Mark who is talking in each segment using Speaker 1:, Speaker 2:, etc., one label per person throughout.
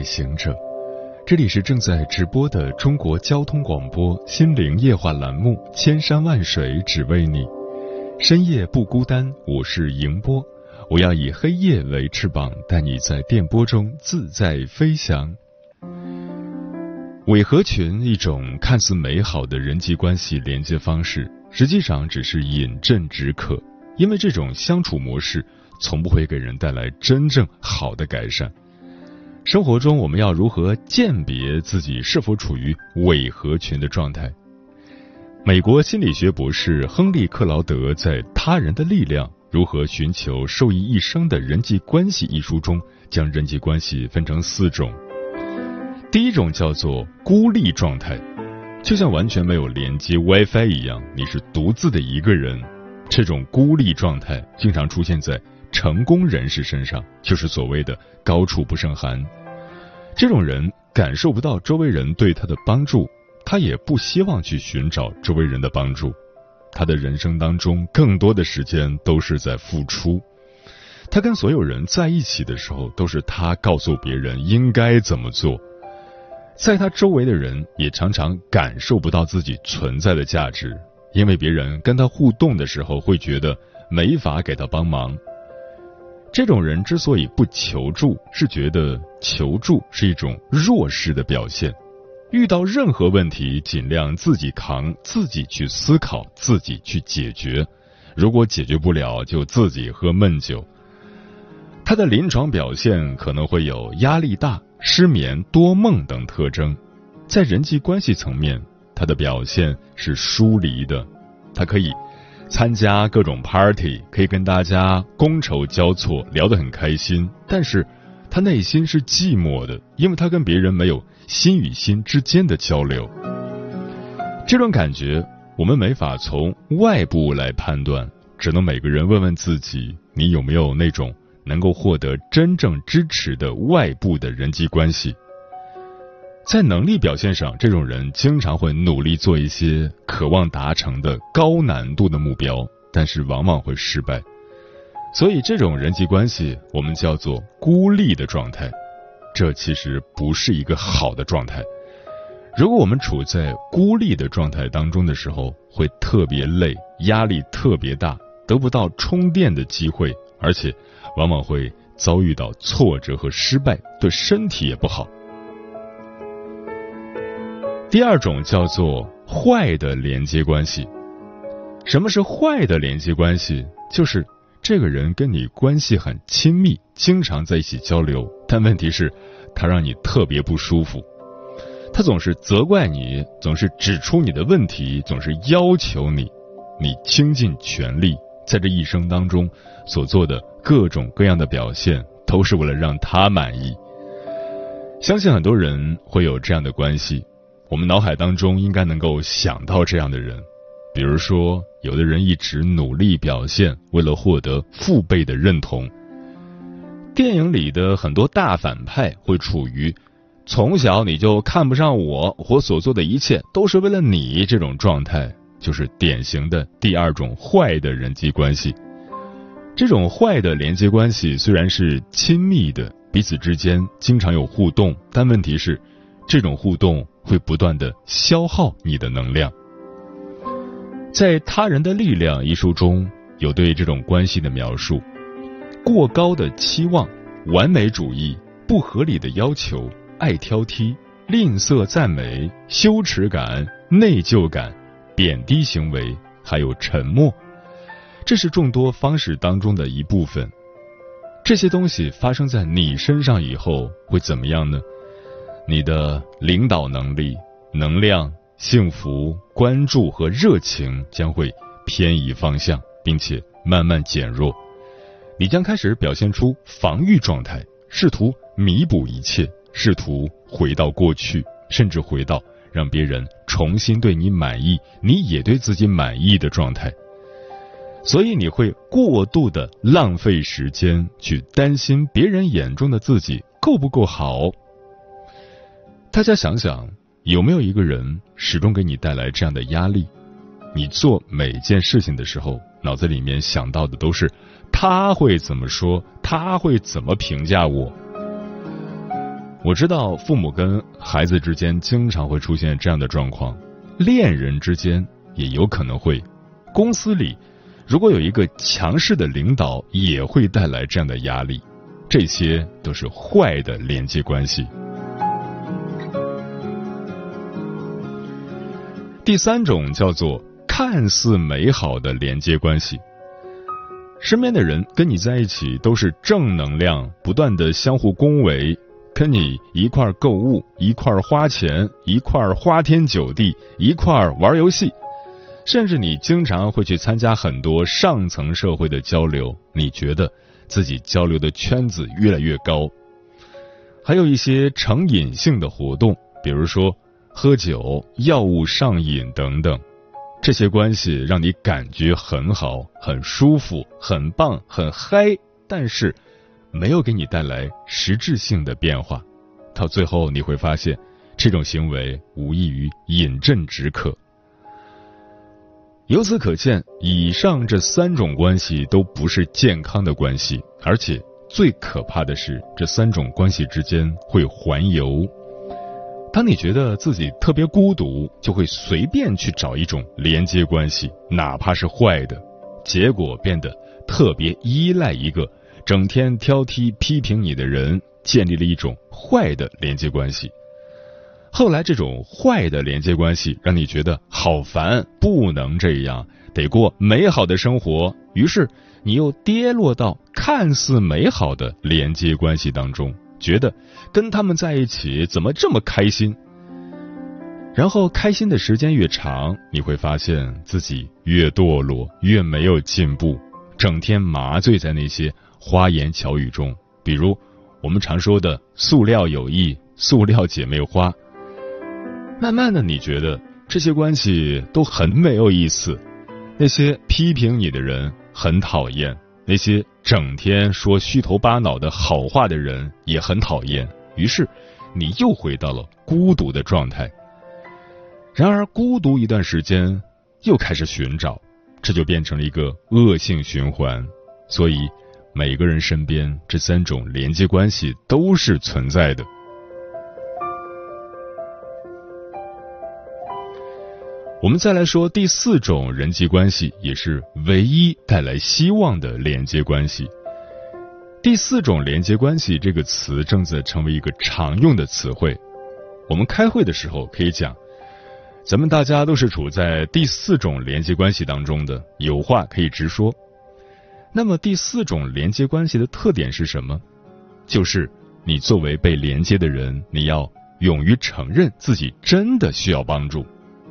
Speaker 1: 夜行者，这里是正在直播的中国交通广播心灵夜话栏目《千山万水只为你》，深夜不孤单，我是迎波，我要以黑夜为翅膀，带你在电波中自在飞翔。伪合群一种看似美好的人际关系连接方式，实际上只是饮鸩止渴，因为这种相处模式从不会给人带来真正好的改善。生活中，我们要如何鉴别自己是否处于伪合群的状态？美国心理学博士亨利·克劳德在《他人的力量：如何寻求受益一生的人际关系》一书中，将人际关系分成四种。第一种叫做孤立状态，就像完全没有连接 WiFi 一样，你是独自的一个人。这种孤立状态经常出现在。成功人士身上就是所谓的高处不胜寒，这种人感受不到周围人对他的帮助，他也不希望去寻找周围人的帮助，他的人生当中更多的时间都是在付出，他跟所有人在一起的时候都是他告诉别人应该怎么做，在他周围的人也常常感受不到自己存在的价值，因为别人跟他互动的时候会觉得没法给他帮忙。这种人之所以不求助，是觉得求助是一种弱势的表现。遇到任何问题，尽量自己扛，自己去思考，自己去解决。如果解决不了，就自己喝闷酒。他的临床表现可能会有压力大、失眠、多梦等特征。在人际关系层面，他的表现是疏离的。他可以。参加各种 party 可以跟大家觥筹交错，聊得很开心，但是他内心是寂寞的，因为他跟别人没有心与心之间的交流。这种感觉我们没法从外部来判断，只能每个人问问自己：你有没有那种能够获得真正支持的外部的人际关系？在能力表现上，这种人经常会努力做一些渴望达成的高难度的目标，但是往往会失败。所以，这种人际关系我们叫做孤立的状态。这其实不是一个好的状态。如果我们处在孤立的状态当中的时候，会特别累，压力特别大，得不到充电的机会，而且往往会遭遇到挫折和失败，对身体也不好。第二种叫做坏的连接关系。什么是坏的连接关系？就是这个人跟你关系很亲密，经常在一起交流，但问题是，他让你特别不舒服。他总是责怪你，总是指出你的问题，总是要求你，你倾尽全力，在这一生当中所做的各种各样的表现，都是为了让他满意。相信很多人会有这样的关系。我们脑海当中应该能够想到这样的人，比如说，有的人一直努力表现，为了获得父辈的认同。电影里的很多大反派会处于从小你就看不上我，我所做的一切都是为了你这种状态，就是典型的第二种坏的人际关系。这种坏的连接关系虽然是亲密的，彼此之间经常有互动，但问题是，这种互动。会不断的消耗你的能量。在《他人的力量》一书中有对这种关系的描述：过高的期望、完美主义、不合理的要求、爱挑剔、吝啬赞美、羞耻感、内疚感、贬低行为，还有沉默，这是众多方式当中的一部分。这些东西发生在你身上以后会怎么样呢？你的领导能力、能量、幸福、关注和热情将会偏移方向，并且慢慢减弱。你将开始表现出防御状态，试图弥补一切，试图回到过去，甚至回到让别人重新对你满意，你也对自己满意的状态。所以你会过度的浪费时间去担心别人眼中的自己够不够好。大家想想，有没有一个人始终给你带来这样的压力？你做每件事情的时候，脑子里面想到的都是他会怎么说，他会怎么评价我。我知道父母跟孩子之间经常会出现这样的状况，恋人之间也有可能会，公司里如果有一个强势的领导，也会带来这样的压力。这些都是坏的连接关系。第三种叫做。看似美好的连接关系，身边的人跟你在一起都是正能量，不断的相互恭维，跟你一块购物，一块花钱，一块花天酒地，一块玩游戏，甚至你经常会去参加很多上层社会的交流，你觉得自己交流的圈子越来越高。还有一些成瘾性的活动，比如说喝酒、药物上瘾等等。这些关系让你感觉很好、很舒服、很棒、很嗨，但是没有给你带来实质性的变化。到最后你会发现，这种行为无异于饮鸩止渴。由此可见，以上这三种关系都不是健康的关系，而且最可怕的是，这三种关系之间会环游。当你觉得自己特别孤独，就会随便去找一种连接关系，哪怕是坏的，结果变得特别依赖一个整天挑剔批评你的人，建立了一种坏的连接关系。后来，这种坏的连接关系让你觉得好烦，不能这样，得过美好的生活。于是，你又跌落到看似美好的连接关系当中。觉得跟他们在一起怎么这么开心？然后开心的时间越长，你会发现自己越堕落，越没有进步，整天麻醉在那些花言巧语中，比如我们常说的“塑料友谊”“塑料姐妹花”。慢慢的，你觉得这些关系都很没有意思，那些批评你的人很讨厌。那些整天说虚头巴脑的好话的人也很讨厌，于是你又回到了孤独的状态。然而，孤独一段时间，又开始寻找，这就变成了一个恶性循环。所以，每个人身边这三种连接关系都是存在的。我们再来说第四种人际关系，也是唯一带来希望的连接关系。第四种连接关系这个词正在成为一个常用的词汇。我们开会的时候可以讲，咱们大家都是处在第四种连接关系当中的，有话可以直说。那么第四种连接关系的特点是什么？就是你作为被连接的人，你要勇于承认自己真的需要帮助。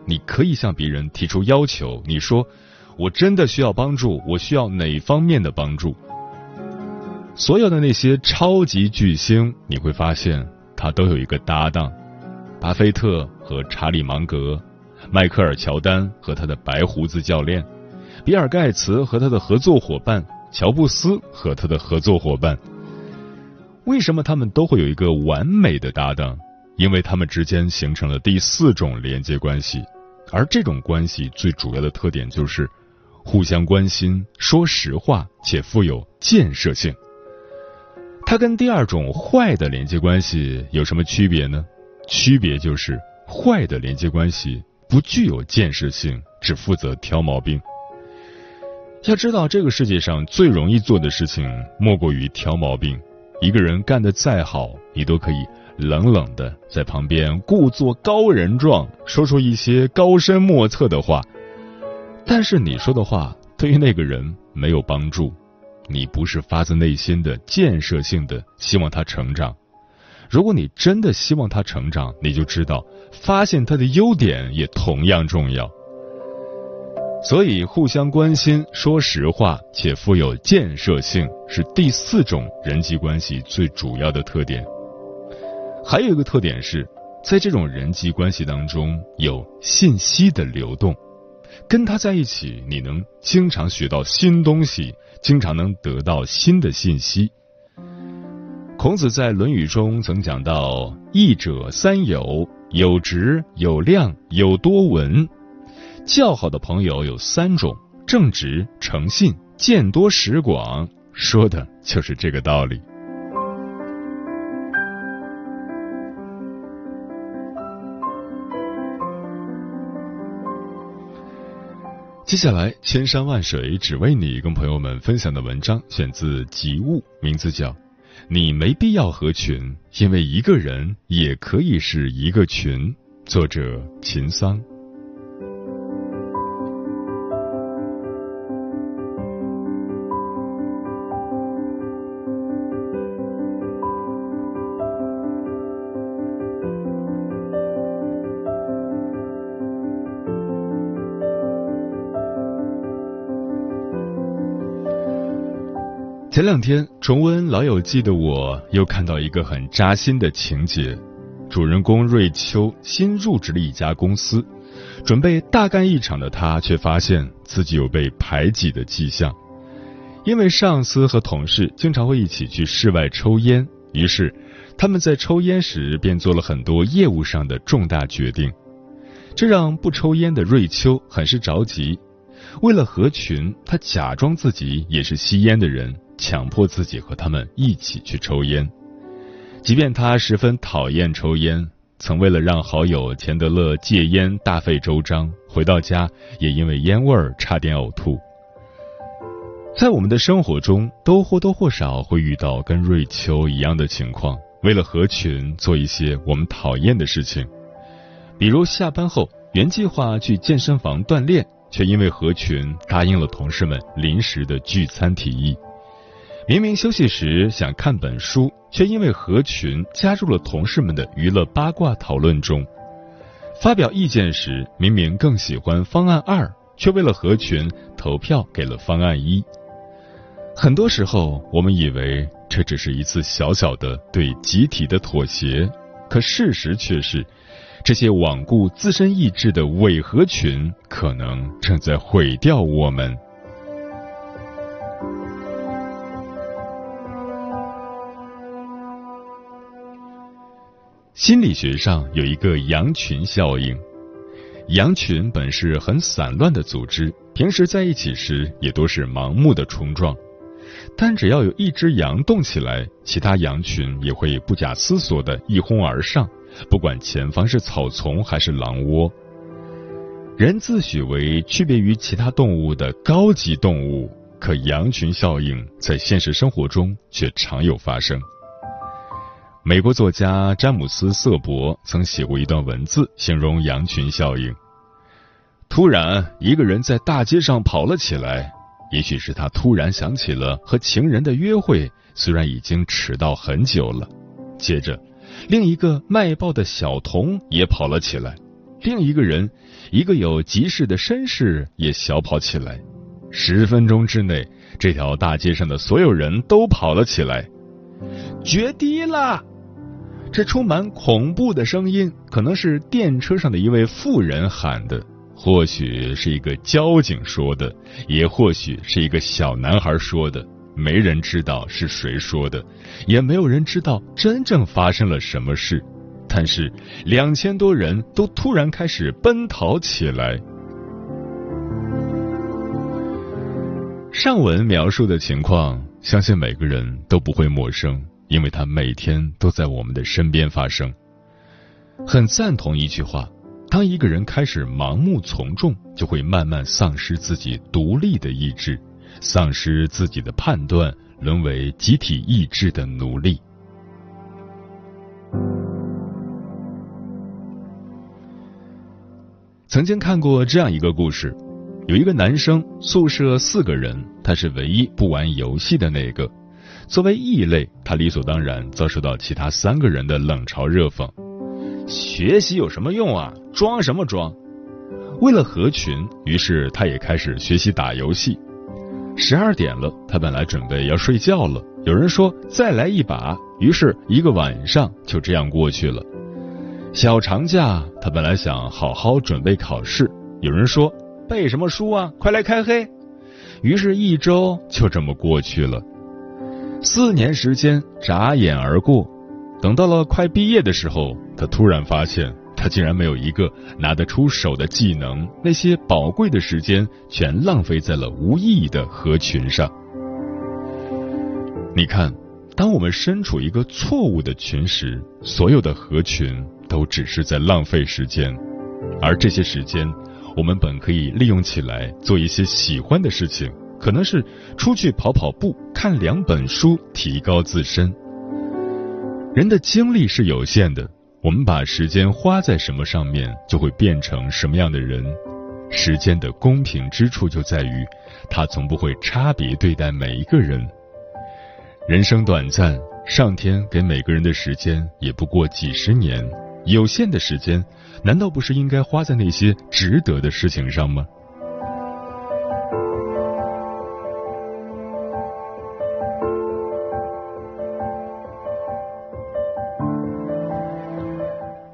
Speaker 1: 你可以向别人提出要求，你说：“我真的需要帮助，我需要哪方面的帮助？”所有的那些超级巨星，你会发现他都有一个搭档：巴菲特和查理芒格，迈克尔乔丹和他的白胡子教练，比尔盖茨和他的合作伙伴，乔布斯和他的合作伙伴。为什么他们都会有一个完美的搭档？因为他们之间形成了第四种连接关系。而这种关系最主要的特点就是互相关心、说实话且富有建设性。它跟第二种坏的连接关系有什么区别呢？区别就是坏的连接关系不具有建设性，只负责挑毛病。要知道，这个世界上最容易做的事情莫过于挑毛病。一个人干得再好，你都可以。冷冷的在旁边故作高人状，说出一些高深莫测的话，但是你说的话对于那个人没有帮助，你不是发自内心的建设性的希望他成长。如果你真的希望他成长，你就知道发现他的优点也同样重要。所以，互相关心、说实话且富有建设性是第四种人际关系最主要的特点。还有一个特点是，在这种人际关系当中有信息的流动，跟他在一起，你能经常学到新东西，经常能得到新的信息。孔子在《论语》中曾讲到：“益者三友，有直，有量，有多闻。”较好的朋友有三种：正直、诚信、见多识广，说的就是这个道理。接下来，千山万水只为你，跟朋友们分享的文章选自《集物》，名字叫《你没必要合群，因为一个人也可以是一个群》，作者秦桑。前两天重温《老友记》的我，又看到一个很扎心的情节：主人公瑞秋新入职了一家公司，准备大干一场的他，却发现自己有被排挤的迹象。因为上司和同事经常会一起去室外抽烟，于是他们在抽烟时便做了很多业务上的重大决定，这让不抽烟的瑞秋很是着急。为了合群，他假装自己也是吸烟的人。强迫自己和他们一起去抽烟，即便他十分讨厌抽烟，曾为了让好友钱德勒戒烟大费周章，回到家也因为烟味差点呕吐。在我们的生活中，都或多或少会遇到跟瑞秋一样的情况，为了合群做一些我们讨厌的事情，比如下班后原计划去健身房锻炼，却因为合群答应了同事们临时的聚餐提议。明明休息时想看本书，却因为合群加入了同事们的娱乐八卦讨论中；发表意见时明明更喜欢方案二，却为了合群投票给了方案一。很多时候，我们以为这只是一次小小的对集体的妥协，可事实却是，这些罔顾自身意志的伪合群，可能正在毁掉我们。心理学上有一个羊群效应，羊群本是很散乱的组织，平时在一起时也都是盲目的冲撞，但只要有一只羊动起来，其他羊群也会不假思索的一哄而上，不管前方是草丛还是狼窝。人自诩为区别于其他动物的高级动物，可羊群效应在现实生活中却常有发生。美国作家詹姆斯·瑟伯曾写过一段文字，形容羊群效应。突然，一个人在大街上跑了起来，也许是他突然想起了和情人的约会，虽然已经迟到很久了。接着，另一个卖报的小童也跑了起来，另一个人，一个有急事的绅士也小跑起来。十分钟之内，这条大街上的所有人都跑了起来，决堤了。这充满恐怖的声音，可能是电车上的一位妇人喊的，或许是一个交警说的，也或许是一个小男孩说的。没人知道是谁说的，也没有人知道真正发生了什么事。但是两千多人都突然开始奔逃起来。上文描述的情况，相信每个人都不会陌生。因为它每天都在我们的身边发生。很赞同一句话：当一个人开始盲目从众，就会慢慢丧失自己独立的意志，丧失自己的判断，沦为集体意志的奴隶。曾经看过这样一个故事：有一个男生，宿舍四个人，他是唯一不玩游戏的那个。作为异类，他理所当然遭受到其他三个人的冷嘲热讽。学习有什么用啊？装什么装？为了合群，于是他也开始学习打游戏。十二点了，他本来准备要睡觉了，有人说再来一把，于是一个晚上就这样过去了。小长假，他本来想好好准备考试，有人说背什么书啊，快来开黑。于是，一周就这么过去了。四年时间眨眼而过，等到了快毕业的时候，他突然发现，他竟然没有一个拿得出手的技能，那些宝贵的时间全浪费在了无意义的合群上。你看，当我们身处一个错误的群时，所有的合群都只是在浪费时间，而这些时间。我们本可以利用起来做一些喜欢的事情，可能是出去跑跑步、看两本书，提高自身。人的精力是有限的，我们把时间花在什么上面，就会变成什么样的人。时间的公平之处就在于，它从不会差别对待每一个人。人生短暂，上天给每个人的时间也不过几十年，有限的时间。难道不是应该花在那些值得的事情上吗？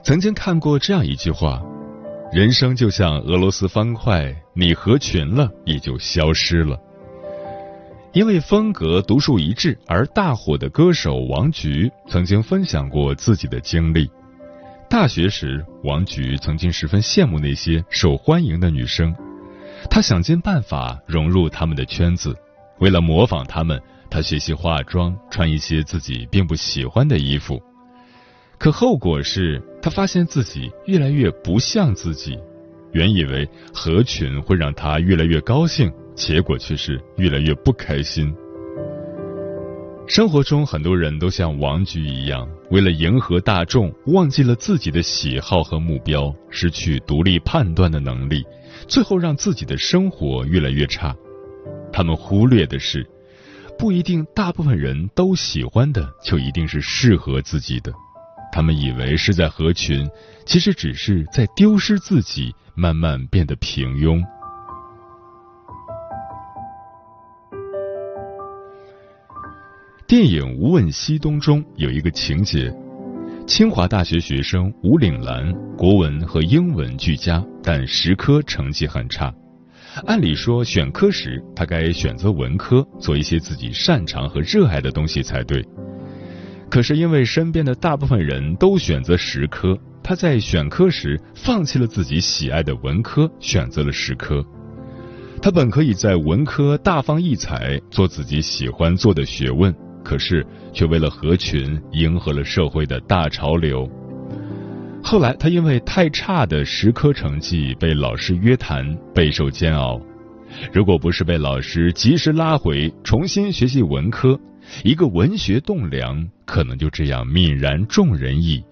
Speaker 1: 曾经看过这样一句话：人生就像俄罗斯方块，你合群了也就消失了。因为风格独树一帜而大火的歌手王菊曾经分享过自己的经历。大学时，王菊曾经十分羡慕那些受欢迎的女生，她想尽办法融入他们的圈子。为了模仿他们，她学习化妆，穿一些自己并不喜欢的衣服。可后果是，他发现自己越来越不像自己。原以为合群会让他越来越高兴，结果却是越来越不开心。生活中很多人都像王菊一样，为了迎合大众，忘记了自己的喜好和目标，失去独立判断的能力，最后让自己的生活越来越差。他们忽略的是，不一定大部分人都喜欢的就一定是适合自己的。他们以为是在合群，其实只是在丢失自己，慢慢变得平庸。电影《无问西东》中有一个情节：清华大学学生吴岭澜国文和英文俱佳，但实科成绩很差。按理说，选科时他该选择文科，做一些自己擅长和热爱的东西才对。可是因为身边的大部分人都选择实科，他在选科时放弃了自己喜爱的文科，选择了实科。他本可以在文科大放异彩，做自己喜欢做的学问。可是，却为了合群，迎合了社会的大潮流。后来，他因为太差的实科成绩被老师约谈，备受煎熬。如果不是被老师及时拉回，重新学习文科，一个文学栋梁可能就这样泯然众人矣。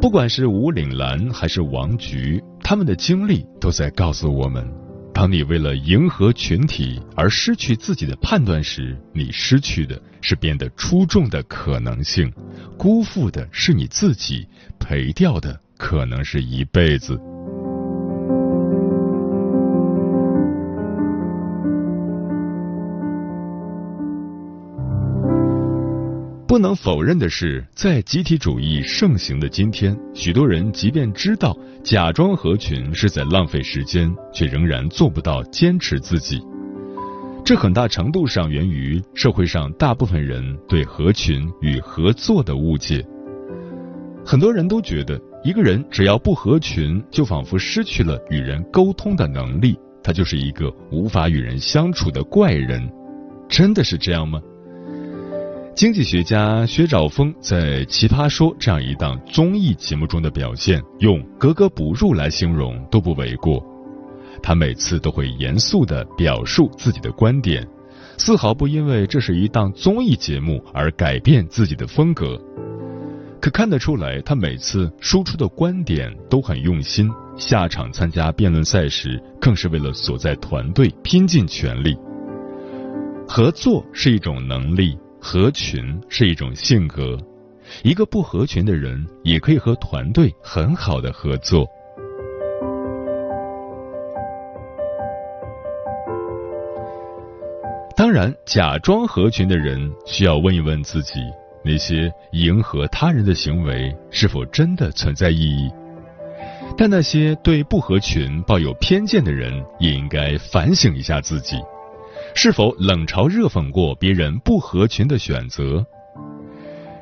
Speaker 1: 不管是吴岭澜还是王菊，他们的经历都在告诉我们。当你为了迎合群体而失去自己的判断时，你失去的是变得出众的可能性，辜负的是你自己，赔掉的可能是一辈子。不能否认的是，在集体主义盛行的今天，许多人即便知道假装合群是在浪费时间，却仍然做不到坚持自己。这很大程度上源于社会上大部分人对合群与合作的误解。很多人都觉得，一个人只要不合群，就仿佛失去了与人沟通的能力，他就是一个无法与人相处的怪人。真的是这样吗？经济学家薛兆丰在《奇葩说》这样一档综艺节目中的表现，用“格格不入”来形容都不为过。他每次都会严肃地表述自己的观点，丝毫不因为这是一档综艺节目而改变自己的风格。可看得出来，他每次输出的观点都很用心。下场参加辩论赛时，更是为了所在团队拼尽全力。合作是一种能力。合群是一种性格。一个不合群的人也可以和团队很好的合作。当然假装合群的人需要问一问自己那些迎合他人的行为是否真的存在意义。但那些对不合群抱有偏见的人也应该反省一下自己。是否冷嘲热讽过别人不合群的选择。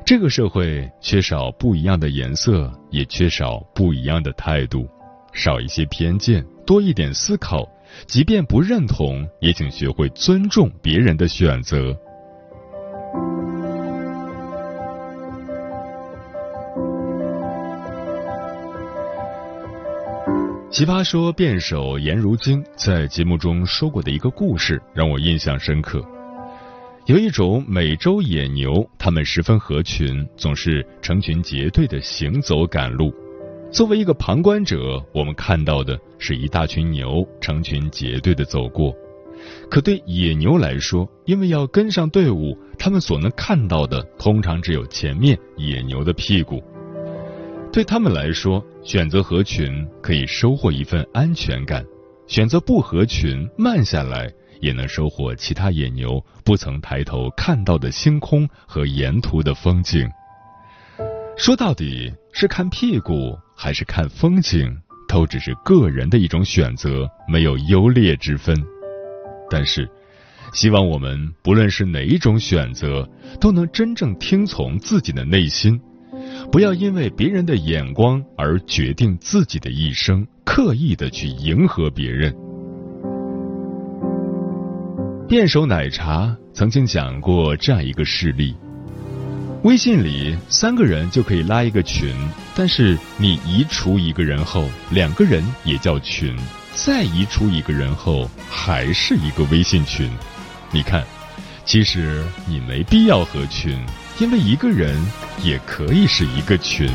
Speaker 1: 这个社会缺少不一样的颜色，也缺少不一样的态度，少一些偏见，多一点思考。即便不认同，也请学会尊重别人的选择。奇葩说辩手颜如晶在节目中说过的一个故事让我印象深刻。有一种美洲野牛，它们十分合群，总是成群结队的行走赶路。作为一个旁观者，我们看到的是一大群牛成群结队的走过。可对野牛来说，因为要跟上队伍，他们所能看到的通常只有前面野牛的屁股。对他们来说，选择合群可以收获一份安全感；选择不合群，慢下来也能收获其他野牛不曾抬头看到的星空和沿途的风景。说到底是看屁股还是看风景，都只是个人的一种选择，没有优劣之分。但是，希望我们不论是哪一种选择，都能真正听从自己的内心，不要因为别人的眼光而决定自己的一生，刻意的去迎合别人。辩手奶茶曾经讲过这样一个事例。微信里三个人就可以拉一个群，但是你移除一个人后，两个人也叫群；再移除一个人后，还是一个微信群。你看，其实你没必要合群，因为一个人也可以是一个群。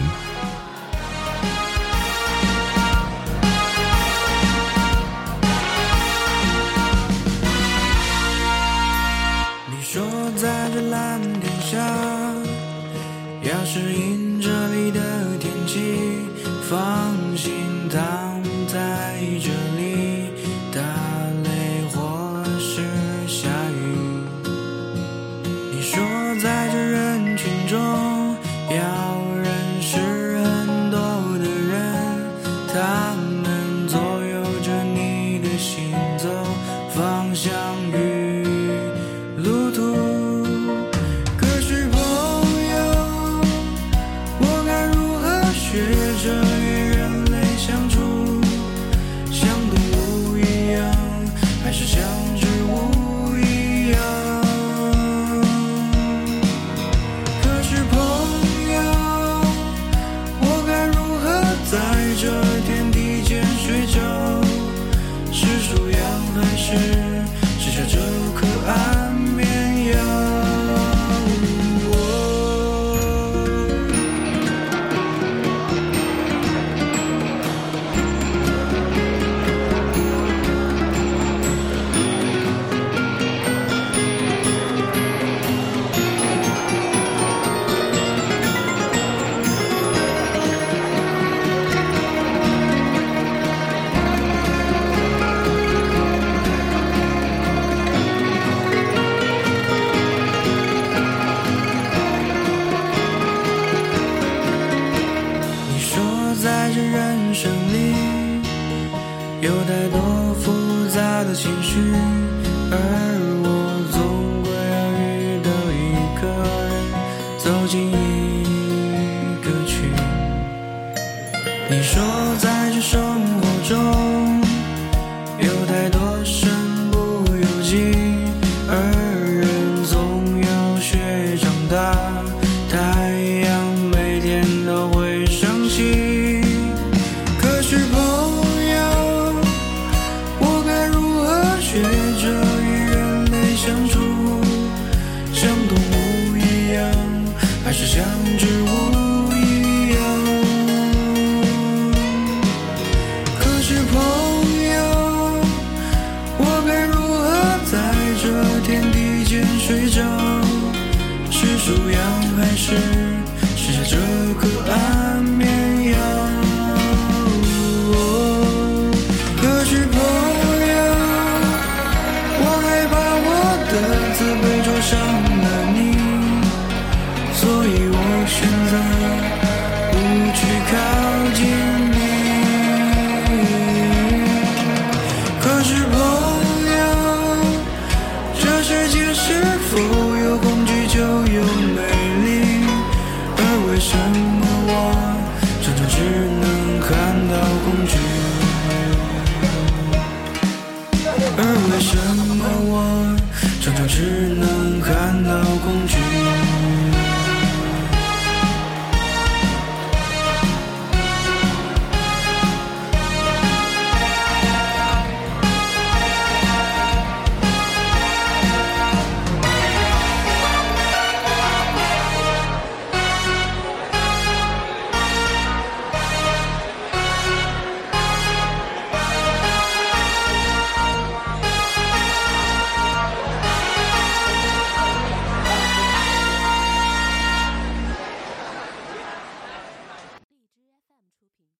Speaker 2: 着雨